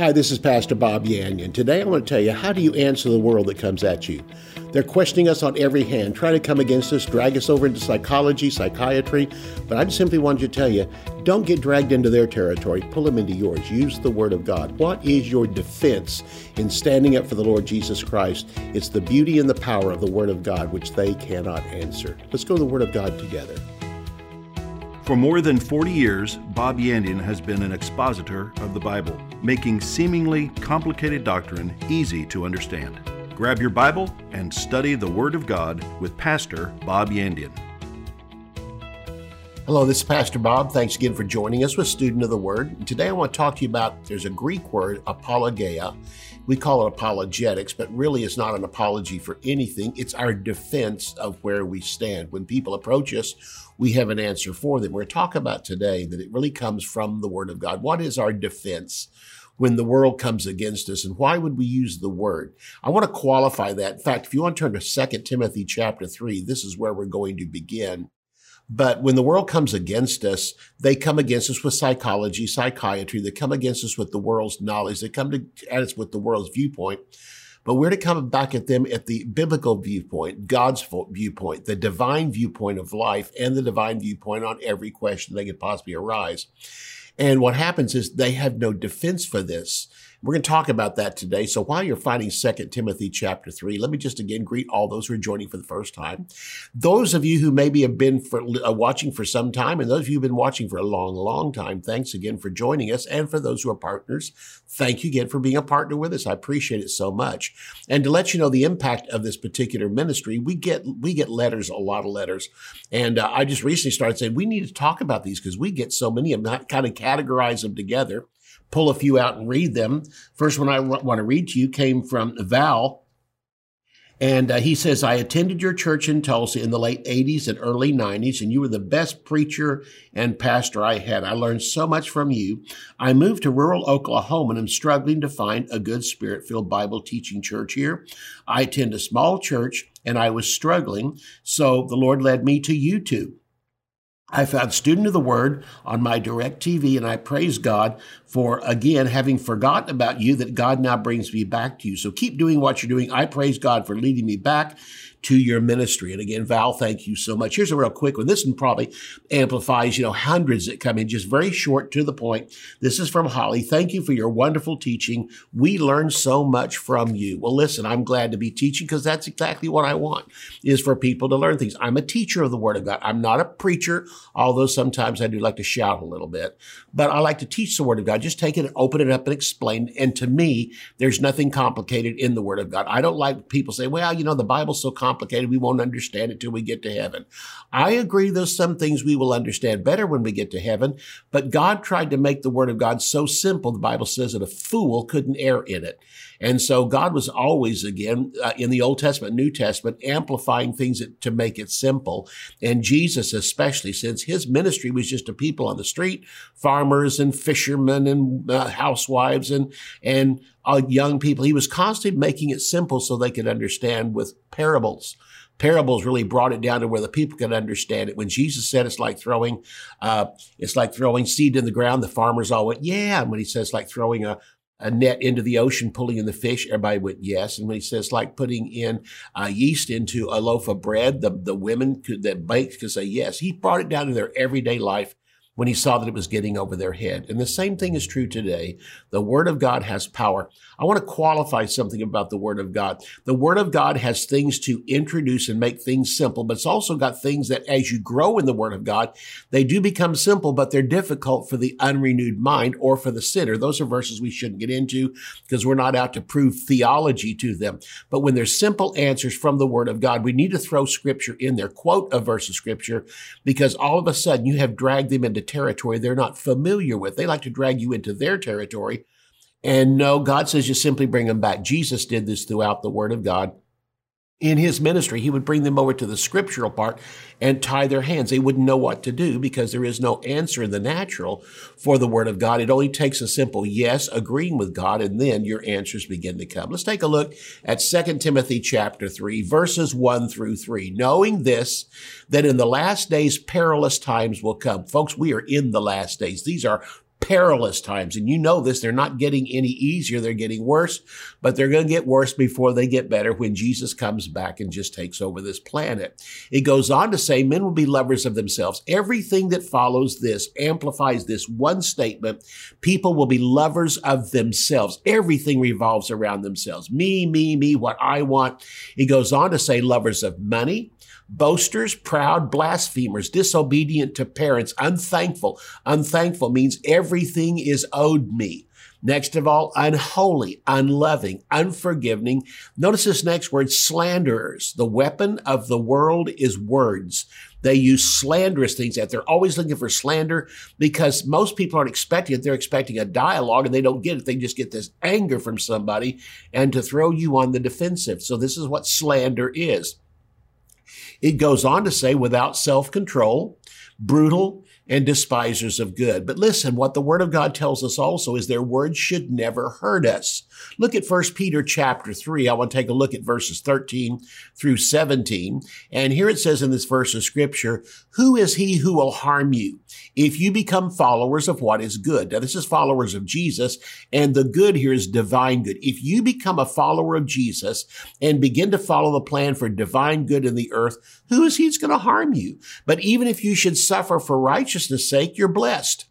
Hi, this is Pastor Bob Yandian. Today I want to tell you how do you answer the world that comes at you? They're questioning us on every hand, trying to come against us, drag us over into psychology, psychiatry. But I just simply wanted to tell you don't get dragged into their territory, pull them into yours. Use the Word of God. What is your defense in standing up for the Lord Jesus Christ? It's the beauty and the power of the Word of God, which they cannot answer. Let's go to the Word of God together. For more than 40 years, Bob Yandian has been an expositor of the Bible, making seemingly complicated doctrine easy to understand. Grab your Bible and study the Word of God with Pastor Bob Yandian. Hello, this is Pastor Bob. Thanks again for joining us with Student of the Word. today I want to talk to you about there's a Greek word, apologia. We call it apologetics, but really it's not an apology for anything. It's our defense of where we stand. When people approach us, we have an answer for them. We're talking about today that it really comes from the Word of God. What is our defense? when the world comes against us and why would we use the word i want to qualify that in fact if you want to turn to 2 timothy chapter 3 this is where we're going to begin but when the world comes against us, they come against us with psychology, psychiatry. They come against us with the world's knowledge. They come to, at us with the world's viewpoint. But we're to come back at them at the biblical viewpoint, God's viewpoint, the divine viewpoint of life, and the divine viewpoint on every question that could possibly arise. And what happens is they have no defense for this. We're going to talk about that today. So while you're finding 2 Timothy chapter 3, let me just again greet all those who are joining for the first time. Those of you who maybe have been for, uh, watching for some time, and those of you who've been watching for a long, long time, thanks again for joining us. And for those who are partners, thank you again for being a partner with us. I appreciate it so much. And to let you know the impact of this particular ministry, we get we get letters, a lot of letters. And uh, I just recently started saying we need to talk about these because we get so many of them, kind of categorize them together pull a few out and read them. First one I want to read to you came from Val. And uh, he says, I attended your church in Tulsa in the late 80s and early 90s, and you were the best preacher and pastor I had. I learned so much from you. I moved to rural Oklahoma and am struggling to find a good spirit filled Bible teaching church here. I attend a small church and I was struggling, so the Lord led me to YouTube. I found Student of the Word on my DirecTV, and I praise God for, again, having forgotten about you, that God now brings me back to you. So keep doing what you're doing. I praise God for leading me back to your ministry. And again, Val, thank you so much. Here's a real quick one. This one probably amplifies, you know, hundreds that come in, just very short to the point. This is from Holly. Thank you for your wonderful teaching. We learn so much from you. Well, listen, I'm glad to be teaching because that's exactly what I want is for people to learn things. I'm a teacher of the word of God. I'm not a preacher, although sometimes I do like to shout a little bit, but I like to teach the word of God. Just take it and open it up and explain. And to me, there's nothing complicated in the word of God. I don't like people say, well, you know, the Bible's so complicated complicated. We won't understand it till we get to heaven. I agree there's some things we will understand better when we get to heaven, but God tried to make the word of God so simple. The Bible says that a fool couldn't err in it. And so God was always, again, uh, in the Old Testament, New Testament, amplifying things to make it simple. And Jesus, especially, since his ministry was just to people on the street, farmers and fishermen and uh, housewives and, and young people, he was constantly making it simple so they could understand with parables parables really brought it down to where the people could understand it. When Jesus said it's like throwing, uh, it's like throwing seed in the ground, the farmers all went, yeah. And when he says like throwing a, a net into the ocean, pulling in the fish, everybody went yes. And when he says like putting in uh, yeast into a loaf of bread, the, the women could, that baked could say yes. He brought it down to their everyday life when he saw that it was getting over their head. And the same thing is true today. The Word of God has power. I want to qualify something about the Word of God. The Word of God has things to introduce and make things simple, but it's also got things that as you grow in the Word of God, they do become simple, but they're difficult for the unrenewed mind or for the sinner. Those are verses we shouldn't get into because we're not out to prove theology to them. But when there's simple answers from the Word of God, we need to throw Scripture in there, quote a verse of Scripture, because all of a sudden you have dragged them into territory they're not familiar with. They like to drag you into their territory. And no, God says you simply bring them back. Jesus did this throughout the Word of God in his ministry, he would bring them over to the scriptural part and tie their hands. They wouldn't know what to do because there is no answer in the natural for the word of God. It only takes a simple yes, agreeing with God, and then your answers begin to come. Let's take a look at 2 Timothy chapter 3, verses 1 through 3. Knowing this, that in the last days perilous times will come. Folks, we are in the last days. These are perilous times. And you know this, they're not getting any easier. They're getting worse, but they're going to get worse before they get better when Jesus comes back and just takes over this planet. It goes on to say men will be lovers of themselves. Everything that follows this amplifies this one statement. People will be lovers of themselves. Everything revolves around themselves. Me, me, me, what I want. It goes on to say lovers of money, boasters, proud, blasphemers, disobedient to parents, unthankful. Unthankful means everything is owed me. Next of all, unholy, unloving, unforgiving. Notice this next word, slanderers. The weapon of the world is words. They use slanderous things that they're always looking for slander because most people aren't expecting it. They're expecting a dialogue and they don't get it. They just get this anger from somebody and to throw you on the defensive. So this is what slander is. It goes on to say, without self control, brutal, and despisers of good. But listen, what the word of God tells us also is their words should never hurt us. Look at 1 Peter chapter 3. I want to take a look at verses 13 through 17. And here it says in this verse of scripture, who is he who will harm you if you become followers of what is good? Now, this is followers of Jesus, and the good here is divine good. If you become a follower of Jesus and begin to follow the plan for divine good in the earth, who is he that's going to harm you? But even if you should suffer for righteousness sake, you're blessed.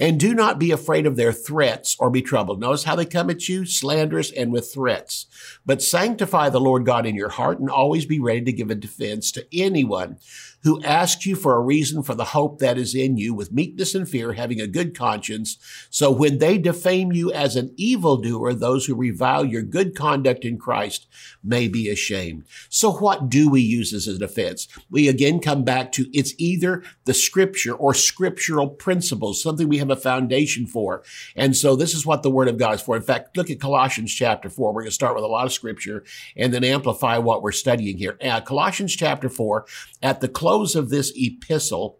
And do not be afraid of their threats or be troubled. Notice how they come at you, slanderous and with threats. But sanctify the Lord God in your heart and always be ready to give a defense to anyone who asks you for a reason for the hope that is in you with meekness and fear, having a good conscience. So when they defame you as an evildoer, those who revile your good conduct in Christ may be ashamed. So what do we use as a defense? We again come back to it's either the scripture or scriptural principles, something we have a foundation for. And so this is what the word of God is for. In fact, look at Colossians chapter four. We're going to start with a lot of scripture and then amplify what we're studying here. Uh, Colossians chapter four, at the close close of this epistle,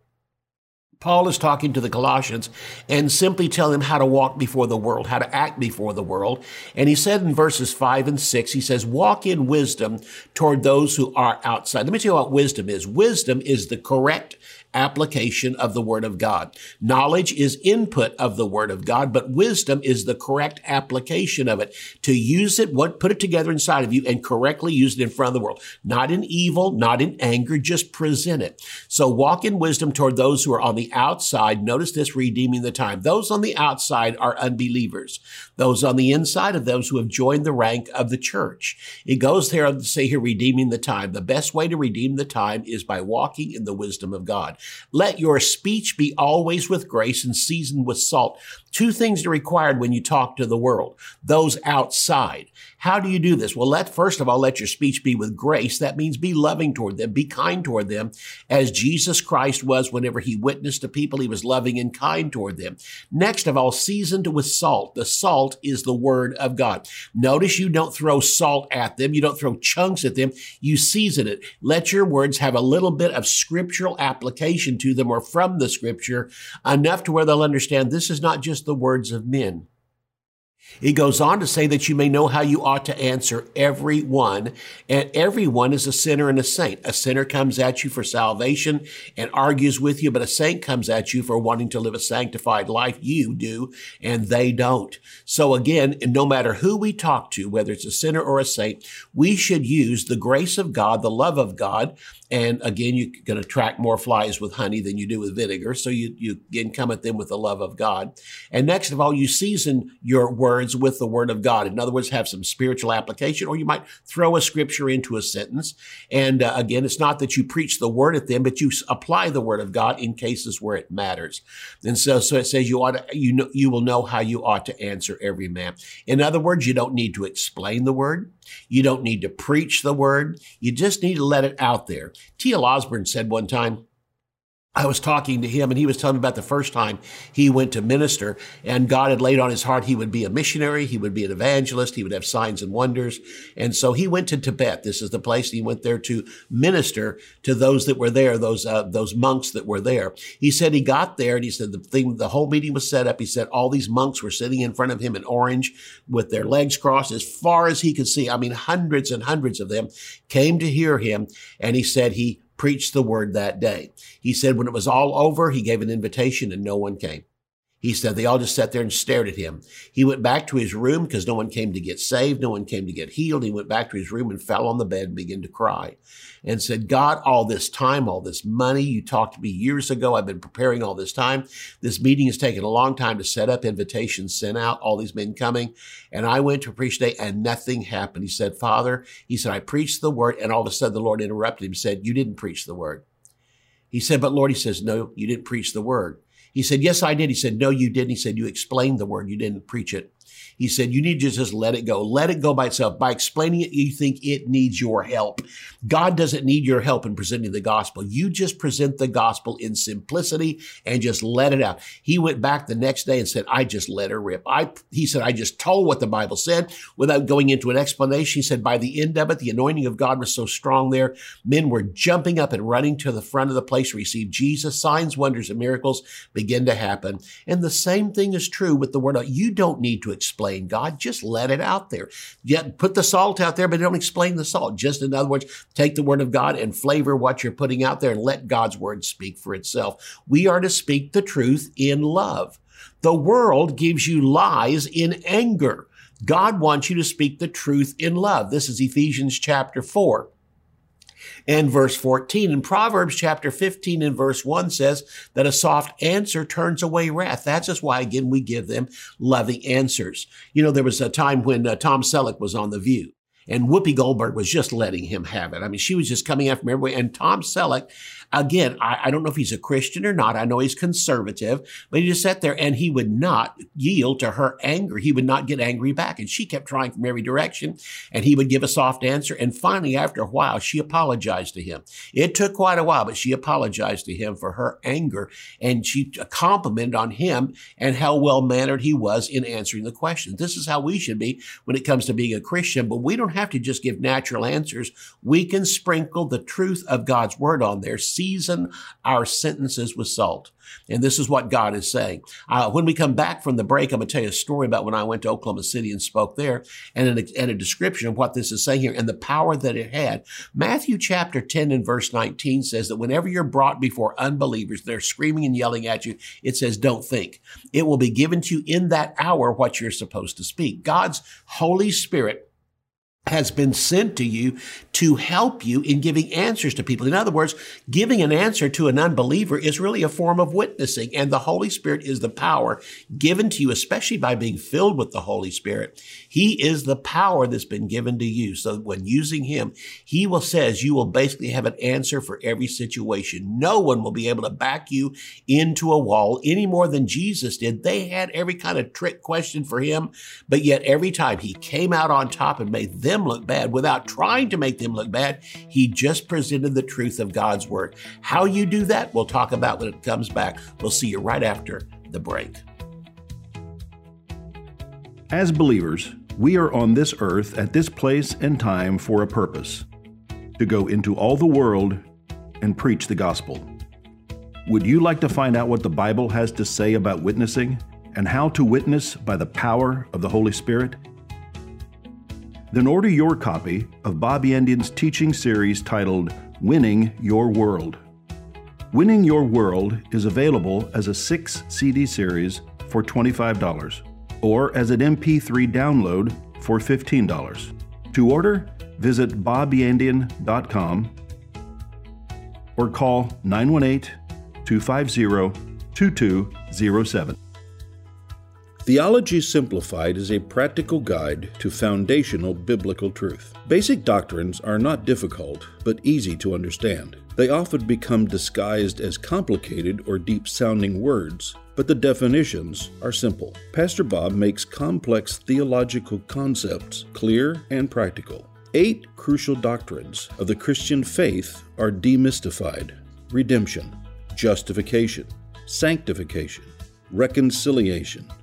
Paul is talking to the Colossians and simply telling them how to walk before the world, how to act before the world. And he said in verses five and six, he says, walk in wisdom toward those who are outside. Let me tell you what wisdom is. Wisdom is the correct application of the Word of God. Knowledge is input of the Word of God, but wisdom is the correct application of it. To use it, what, put it together inside of you and correctly use it in front of the world. Not in evil, not in anger, just present it. So walk in wisdom toward those who are on the outside. Notice this, redeeming the time. Those on the outside are unbelievers. Those on the inside of those who have joined the rank of the church. It goes there to say here, redeeming the time. The best way to redeem the time is by walking in the wisdom of God. Let your speech be always with grace and seasoned with salt. Two things are required when you talk to the world. Those outside. How do you do this? Well, let, first of all, let your speech be with grace. That means be loving toward them, be kind toward them, as Jesus Christ was whenever he witnessed to people, he was loving and kind toward them. Next of all, seasoned with salt. The salt is the word of God. Notice you don't throw salt at them. You don't throw chunks at them. You season it. Let your words have a little bit of scriptural application to them or from the scripture enough to where they'll understand this is not just the words of men. He goes on to say that you may know how you ought to answer everyone, and everyone is a sinner and a saint. A sinner comes at you for salvation and argues with you, but a saint comes at you for wanting to live a sanctified life. You do, and they don't. So again, no matter who we talk to, whether it's a sinner or a saint, we should use the grace of God, the love of God, and again, you're going to attract more flies with honey than you do with vinegar. So you, you again come at them with the love of God. And next of all, you season your words with the word of God. In other words, have some spiritual application, or you might throw a scripture into a sentence. And uh, again, it's not that you preach the word at them, but you apply the word of God in cases where it matters. And so, so it says you ought to, you know, you will know how you ought to answer every man. In other words, you don't need to explain the word. You don't need to preach the word. You just need to let it out there. T.L. Osborn said one time, I was talking to him and he was telling me about the first time he went to minister and God had laid on his heart he would be a missionary, he would be an evangelist, he would have signs and wonders. And so he went to Tibet. This is the place he went there to minister to those that were there, those uh, those monks that were there. He said he got there and he said the thing the whole meeting was set up. He said all these monks were sitting in front of him in orange with their legs crossed as far as he could see. I mean hundreds and hundreds of them came to hear him and he said he preached the word that day. He said when it was all over, he gave an invitation and no one came. He said they all just sat there and stared at him. He went back to his room because no one came to get saved. No one came to get healed. He went back to his room and fell on the bed and began to cry and said, God, all this time, all this money, you talked to me years ago. I've been preparing all this time. This meeting has taken a long time to set up, invitations sent out, all these men coming. And I went to preach today and nothing happened. He said, Father, he said, I preached the word. And all of a sudden the Lord interrupted him, said, You didn't preach the word. He said, But Lord, he says, No, you didn't preach the word. He said, Yes, I did. He said, No, you didn't. He said, You explained the word. You didn't preach it. He said, you need to just let it go. Let it go by itself. By explaining it, you think it needs your help. God doesn't need your help in presenting the gospel. You just present the gospel in simplicity and just let it out. He went back the next day and said, I just let her rip. I, he said, I just told what the Bible said without going into an explanation. He said, by the end of it, the anointing of God was so strong there. Men were jumping up and running to the front of the place to receive Jesus. Signs, wonders, and miracles begin to happen. And the same thing is true with the word. You don't need to explain explain God. Just let it out there. Yet put the salt out there, but don't explain the salt. Just in other words, take the word of God and flavor what you're putting out there and let God's word speak for itself. We are to speak the truth in love. The world gives you lies in anger. God wants you to speak the truth in love. This is Ephesians chapter 4 and verse 14. In Proverbs chapter 15 and verse 1 says that a soft answer turns away wrath. That's just why, again, we give them loving answers. You know, there was a time when uh, Tom Selleck was on The View. And Whoopi Goldberg was just letting him have it. I mean, she was just coming after him everywhere. And Tom Selleck Again, I, I, don't know if he's a Christian or not. I know he's conservative, but he just sat there and he would not yield to her anger. He would not get angry back. And she kept trying from every direction and he would give a soft answer. And finally, after a while, she apologized to him. It took quite a while, but she apologized to him for her anger and she complimented on him and how well mannered he was in answering the questions. This is how we should be when it comes to being a Christian, but we don't have to just give natural answers. We can sprinkle the truth of God's word on there season our sentences with salt. And this is what God is saying. Uh, when we come back from the break, I'm going to tell you a story about when I went to Oklahoma City and spoke there and, an, and a description of what this is saying here and the power that it had. Matthew chapter 10 and verse 19 says that whenever you're brought before unbelievers, they're screaming and yelling at you. It says, don't think. It will be given to you in that hour what you're supposed to speak. God's Holy Spirit has been sent to you to help you in giving answers to people. In other words, giving an answer to an unbeliever is really a form of witnessing, and the Holy Spirit is the power given to you, especially by being filled with the Holy Spirit. He is the power that's been given to you. So when using Him, He will says you will basically have an answer for every situation. No one will be able to back you into a wall any more than Jesus did. They had every kind of trick question for Him, but yet every time He came out on top and made them them look bad without trying to make them look bad. He just presented the truth of God's word. How you do that, we'll talk about when it comes back. We'll see you right after the break. As believers, we are on this earth at this place and time for a purpose to go into all the world and preach the gospel. Would you like to find out what the Bible has to say about witnessing and how to witness by the power of the Holy Spirit? Then order your copy of Bob Yandian's teaching series titled Winning Your World. Winning Your World is available as a six CD series for $25 or as an MP3 download for $15. To order, visit bobyandian.com or call 918 250 2207. Theology Simplified is a practical guide to foundational biblical truth. Basic doctrines are not difficult, but easy to understand. They often become disguised as complicated or deep sounding words, but the definitions are simple. Pastor Bob makes complex theological concepts clear and practical. Eight crucial doctrines of the Christian faith are demystified redemption, justification, sanctification, reconciliation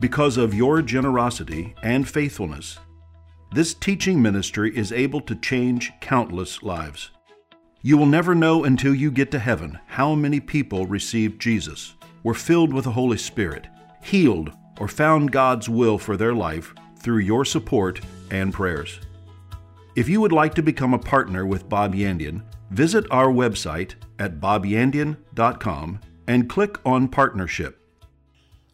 Because of your generosity and faithfulness, this teaching ministry is able to change countless lives. You will never know until you get to heaven how many people received Jesus, were filled with the Holy Spirit, healed, or found God's will for their life through your support and prayers. If you would like to become a partner with Bob Yandian, visit our website at bobyandian.com and click on Partnership.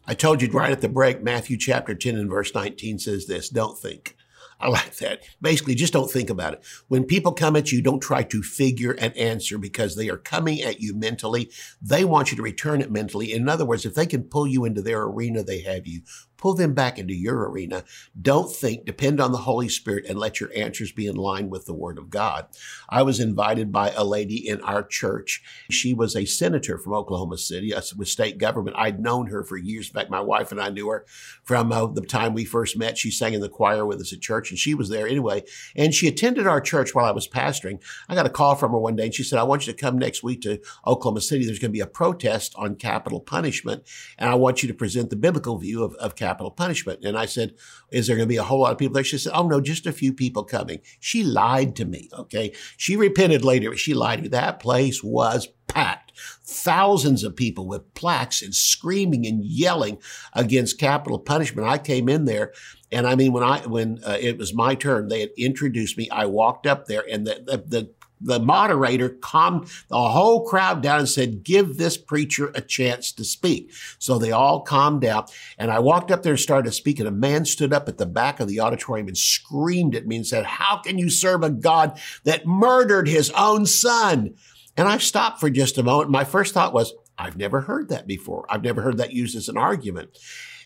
I told you right at the break, Matthew chapter 10 and verse 19 says this don't think. I like that. Basically, just don't think about it. When people come at you, don't try to figure an answer because they are coming at you mentally. They want you to return it mentally. In other words, if they can pull you into their arena, they have you. Pull them back into your arena. Don't think, depend on the Holy Spirit and let your answers be in line with the Word of God. I was invited by a lady in our church. She was a senator from Oklahoma City with state government. I'd known her for years. back. my wife and I knew her from uh, the time we first met. She sang in the choir with us at church and she was there anyway. And she attended our church while I was pastoring. I got a call from her one day and she said, I want you to come next week to Oklahoma City. There's going to be a protest on capital punishment. And I want you to present the biblical view of, of capital capital punishment. And I said, is there going to be a whole lot of people there? She said, oh no, just a few people coming. She lied to me. Okay. She repented later, but she lied to me. That place was packed. Thousands of people with plaques and screaming and yelling against capital punishment. I came in there and I mean, when I, when uh, it was my turn, they had introduced me. I walked up there and the, the, the the moderator calmed the whole crowd down and said, give this preacher a chance to speak. So they all calmed down. And I walked up there and started to speak. And a man stood up at the back of the auditorium and screamed at me and said, how can you serve a God that murdered his own son? And I stopped for just a moment. My first thought was, I've never heard that before. I've never heard that used as an argument.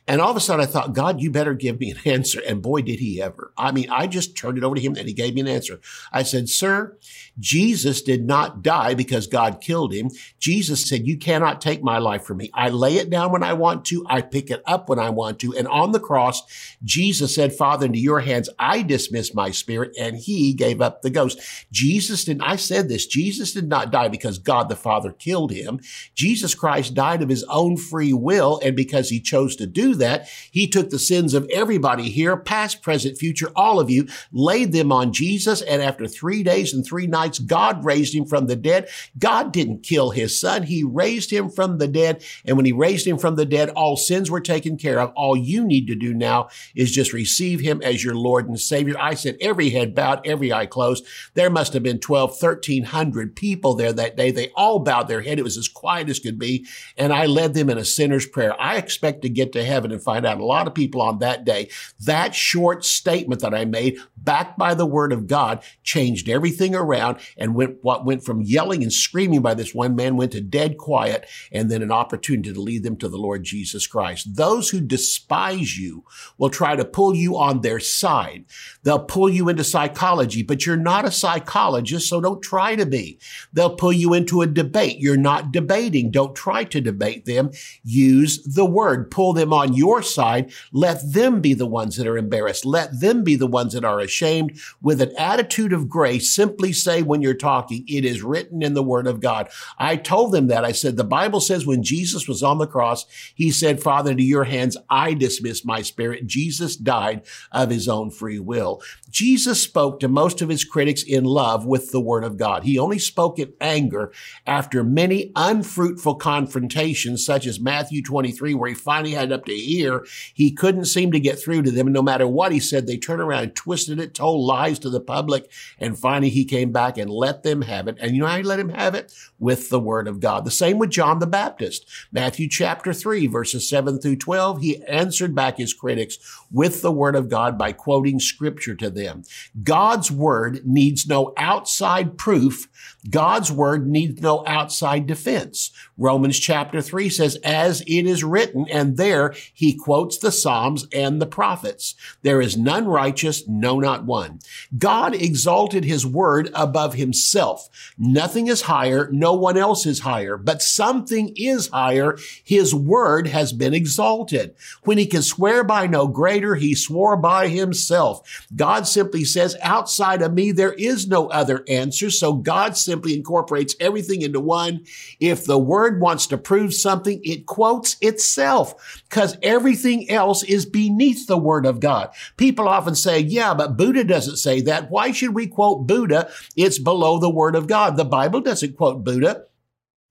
And all of a sudden I thought, God, you better give me an answer. And boy, did he ever. I mean, I just turned it over to him and he gave me an answer. I said, sir, Jesus did not die because God killed him. Jesus said, you cannot take my life from me. I lay it down when I want to. I pick it up when I want to. And on the cross, Jesus said, Father, into your hands, I dismiss my spirit. And he gave up the ghost. Jesus didn't, I said this, Jesus did not die because God the Father killed him. Jesus Christ died of his own free will. And because he chose to do that, he took the sins of everybody here, past, present, future, all of you, laid them on Jesus. And after three days and three nights, God raised him from the dead. God didn't kill his son. He raised him from the dead. And when he raised him from the dead, all sins were taken care of. All you need to do now is just receive him as your Lord and Savior. I said every head bowed, every eye closed. There must have been 12, 1300 people there that day. They all bowed their head. It was as quiet as could be. And I led them in a sinner's prayer. I expect to get to heaven and find out a lot of people on that day. That short statement that I made, backed by the word of God, changed everything around and went, what went from yelling and screaming by this one man went to dead quiet and then an opportunity to lead them to the Lord Jesus Christ. Those who despise you will try to pull you on their side. They'll pull you into psychology, but you're not a psychologist, so don't try to be. They'll pull you into a debate. You're not debating. Don't try to debate them. Use the word. Pull them on your side, let them be the ones that are embarrassed. Let them be the ones that are ashamed. With an attitude of grace, simply say when you're talking, it is written in the word of God. I told them that. I said, the Bible says when Jesus was on the cross, he said, Father, into your hands, I dismiss my spirit. Jesus died of his own free will. Jesus spoke to most of his critics in love with the word of God. He only spoke in anger after many unfruitful confrontations, such as Matthew 23, where he finally had up to ear. He couldn't seem to get through to them. No matter what he said, they turned around and twisted it, told lies to the public. And finally, he came back and let them have it. And you know how he let him have it? With the word of God. The same with John the Baptist. Matthew chapter 3, verses 7 through 12. He answered back his critics with the word of God by quoting scripture to them. God's word needs no outside proof. God's word needs no outside defense. Romans chapter 3 says, as it is written, and there he quotes the Psalms and the prophets. There is none righteous, no, not one. God exalted his word above himself. Nothing is higher, no one else is higher, but something is higher. His word has been exalted. When he can swear by no greater, he swore by himself. God simply says, outside of me, there is no other answer. So God simply incorporates everything into one. If the word wants to prove something, it quotes itself because everything else is beneath the word of God. People often say, yeah, but Buddha doesn't say that. Why should we quote Buddha? It's below the word of God. The Bible doesn't quote Buddha.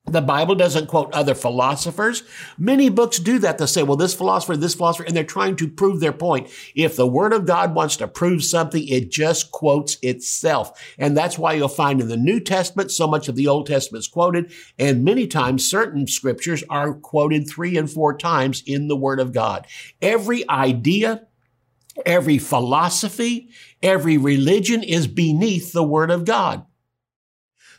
The Bible doesn't quote other philosophers. Many books do that. They say, well, this philosopher, this philosopher, and they're trying to prove their point. If the Word of God wants to prove something, it just quotes itself. And that's why you'll find in the New Testament, so much of the Old Testament is quoted, and many times certain scriptures are quoted three and four times in the Word of God. Every idea, every philosophy, every religion is beneath the Word of God.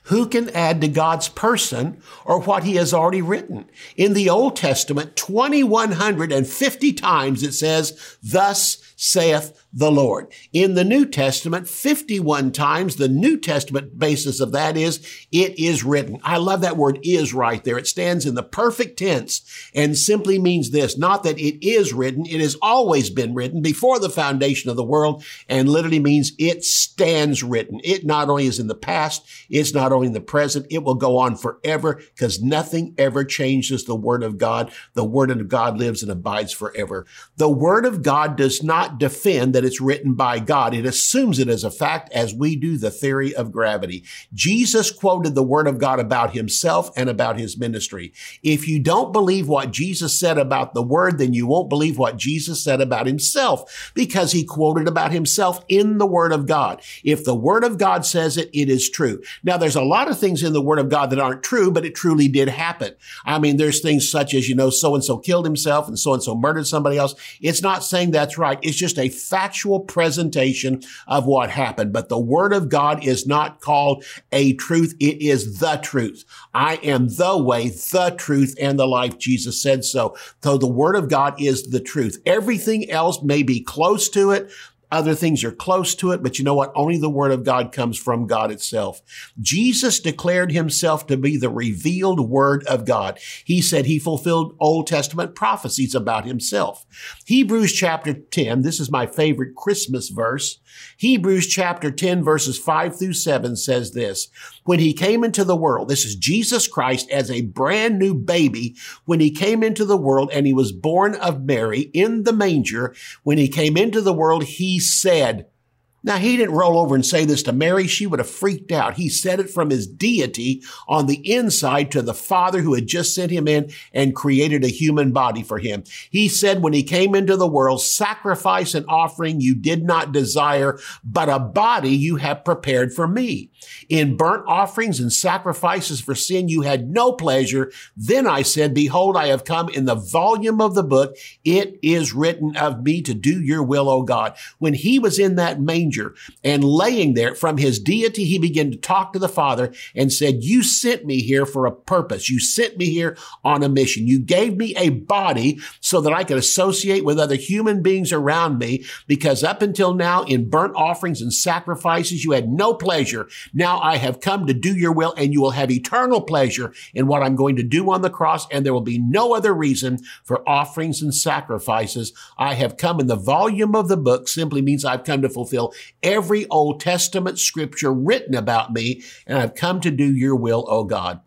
Who can add to God's person or what he has already written? In the Old Testament, 2,150 times it says, thus saith the Lord. In the New Testament, 51 times, the New Testament basis of that is, it is written. I love that word is right there. It stands in the perfect tense and simply means this, not that it is written, it has always been written before the foundation of the world and literally means it stands written. It not only is in the past, it's not only in the present, it will go on forever because nothing ever changes the word of God. The word of God lives and abides forever. The word of God does not defend that it's written by God. It assumes it as a fact as we do the theory of gravity. Jesus quoted the word of God about himself and about his ministry. If you don't believe what Jesus said about the word, then you won't believe what Jesus said about himself because he quoted about himself in the word of God. If the word of God says it, it is true. Now, there's a lot of things in the word of God that aren't true, but it truly did happen. I mean, there's things such as, you know, so and so killed himself and so and so murdered somebody else. It's not saying that's right. It's just a factual presentation of what happened. But the word of God is not called a truth. It is the truth. I am the way, the truth, and the life. Jesus said so. So the word of God is the truth. Everything else may be close to it, other things are close to it, but you know what? Only the word of God comes from God itself. Jesus declared himself to be the revealed word of God. He said he fulfilled Old Testament prophecies about himself. Hebrews chapter 10, this is my favorite Christmas verse. Hebrews chapter 10 verses 5 through 7 says this, when he came into the world, this is Jesus Christ as a brand new baby, when he came into the world and he was born of Mary in the manger, when he came into the world, he said, now, he didn't roll over and say this to Mary. She would have freaked out. He said it from his deity on the inside to the Father who had just sent him in and created a human body for him. He said when he came into the world, sacrifice and offering you did not desire, but a body you have prepared for me. In burnt offerings and sacrifices for sin, you had no pleasure. Then I said, behold, I have come in the volume of the book. It is written of me to do your will, O God. When he was in that manger, manger and laying there from his deity, he began to talk to the Father and said, you sent me here for a purpose. You sent me here on a mission. You gave me a body so that I could associate with other human beings around me because up until now in burnt offerings and sacrifices, you had no pleasure. Now I have come to do your will and you will have eternal pleasure in what I'm going to do on the cross. And there will be no other reason for offerings and sacrifices. I have come in the volume of the book simply means I've come to fulfill every Old Testament scripture written about me, and I've come to do your will, O God.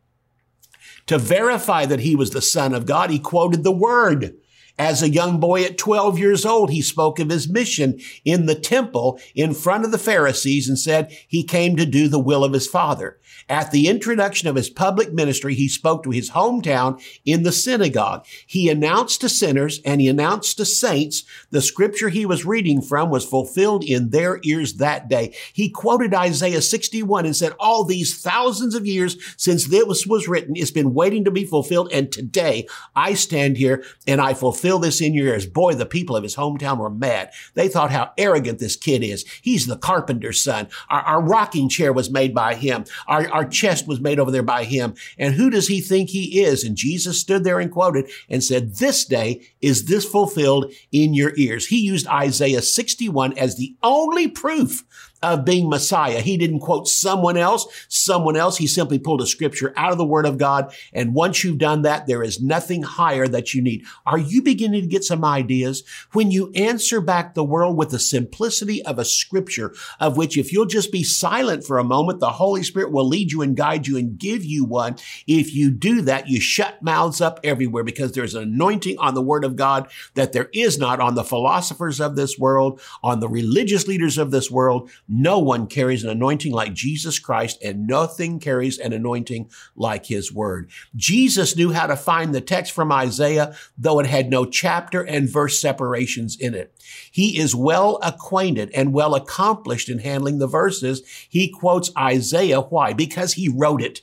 To verify that he was the son of God, he quoted the word. As a young boy at 12 years old, he spoke of his mission in the temple in front of the Pharisees and said he came to do the will of his father. At the introduction of his public ministry, he spoke to his hometown in the synagogue. He announced to sinners and he announced to saints the scripture he was reading from was fulfilled in their ears that day. He quoted Isaiah 61 and said, all these thousands of years since this was written, it's been waiting to be fulfilled. And today I stand here and I fulfill instill this in your ears. Boy, the people of his hometown were mad. They thought how arrogant this kid is. He's the carpenter's son. Our, our rocking chair was made by him. Our, our chest was made over there by him. And who does he think he is? And Jesus stood there and quoted and said, this day is this fulfilled in your ears. He used Isaiah 61 as the only proof of being Messiah. He didn't quote someone else, someone else. He simply pulled a scripture out of the word of God. And once you've done that, there is nothing higher that you need. Are you beginning to get some ideas? When you answer back the world with the simplicity of a scripture of which if you'll just be silent for a moment, the Holy Spirit will lead you and guide you and give you one. If you do that, you shut mouths up everywhere because there's an anointing on the word of God that there is not on the philosophers of this world, on the religious leaders of this world. No one carries an anointing like Jesus Christ and nothing carries an anointing like his word. Jesus knew how to find the text from Isaiah, though it had no chapter and verse separations in it. He is well acquainted and well accomplished in handling the verses. He quotes Isaiah. Why? Because he wrote it.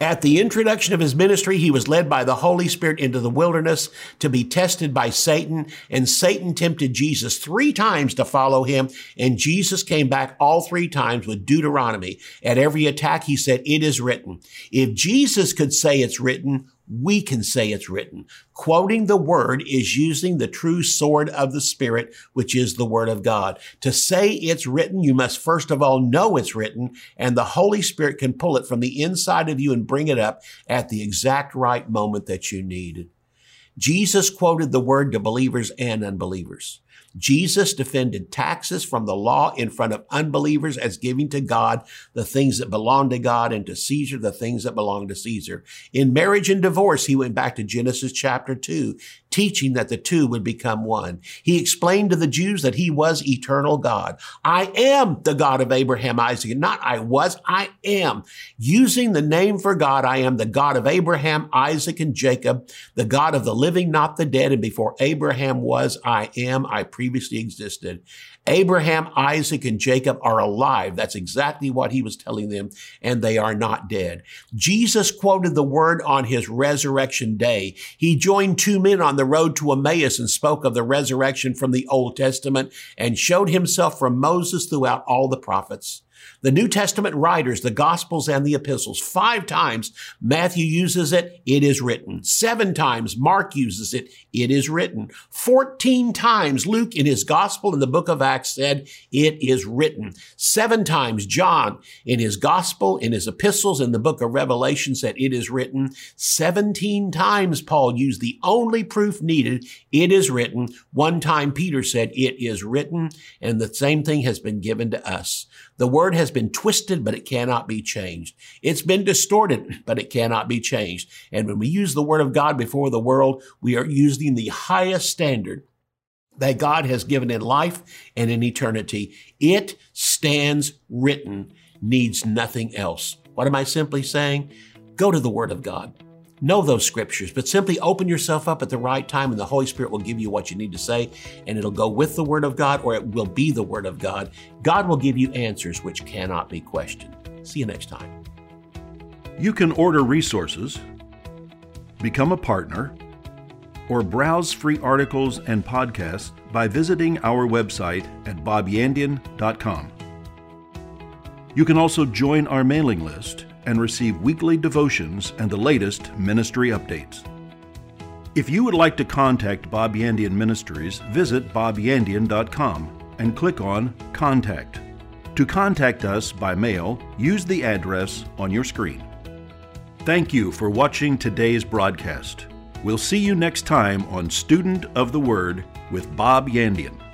At the introduction of his ministry, he was led by the Holy Spirit into the wilderness to be tested by Satan, and Satan tempted Jesus three times to follow him, and Jesus came back all three times with Deuteronomy. At every attack, he said, it is written. If Jesus could say it's written, we can say it's written. Quoting the word is using the true sword of the Spirit, which is the word of God. To say it's written, you must first of all know it's written, and the Holy Spirit can pull it from the inside of you and bring it up at the exact right moment that you need. Jesus quoted the word to believers and unbelievers. Jesus defended taxes from the law in front of unbelievers as giving to God the things that belong to God and to Caesar the things that belong to Caesar. In marriage and divorce, he went back to Genesis chapter 2 teaching that the two would become one. He explained to the Jews that he was eternal God. I am the God of Abraham, Isaac, and not I was, I am. Using the name for God, I am the God of Abraham, Isaac, and Jacob, the God of the living, not the dead. And before Abraham was, I am, I previously existed. Abraham, Isaac, and Jacob are alive. That's exactly what he was telling them, and they are not dead. Jesus quoted the word on his resurrection day. He joined two men on the road to Emmaus and spoke of the resurrection from the Old Testament and showed himself from Moses throughout all the prophets. The New Testament writers, the Gospels and the Epistles, five times Matthew uses it, it is written. Seven times Mark uses it, it is written. Fourteen times Luke in his Gospel in the book of Acts said, it is written. Seven times John in his Gospel, in his epistles, in the book of Revelation said, it is written. Seventeen times Paul used the only proof needed, it is written. One time Peter said, it is written. And the same thing has been given to us. The word has been twisted, but it cannot be changed. It's been distorted, but it cannot be changed. And when we use the word of God before the world, we are using the highest standard that God has given in life and in eternity. It stands written, needs nothing else. What am I simply saying? Go to the word of God know those scriptures, but simply open yourself up at the right time and the Holy Spirit will give you what you need to say and it'll go with the Word of God or it will be the Word of God. God will give you answers which cannot be questioned. See you next time. You can order resources, become a partner, or browse free articles and podcasts by visiting our website at bobyandian.com. You can also join our mailing list and receive weekly devotions and the latest ministry updates. If you would like to contact Bob Yandian Ministries, visit bobyandian.com and click on Contact. To contact us by mail, use the address on your screen. Thank you for watching today's broadcast. We'll see you next time on Student of the Word with Bob Yandian.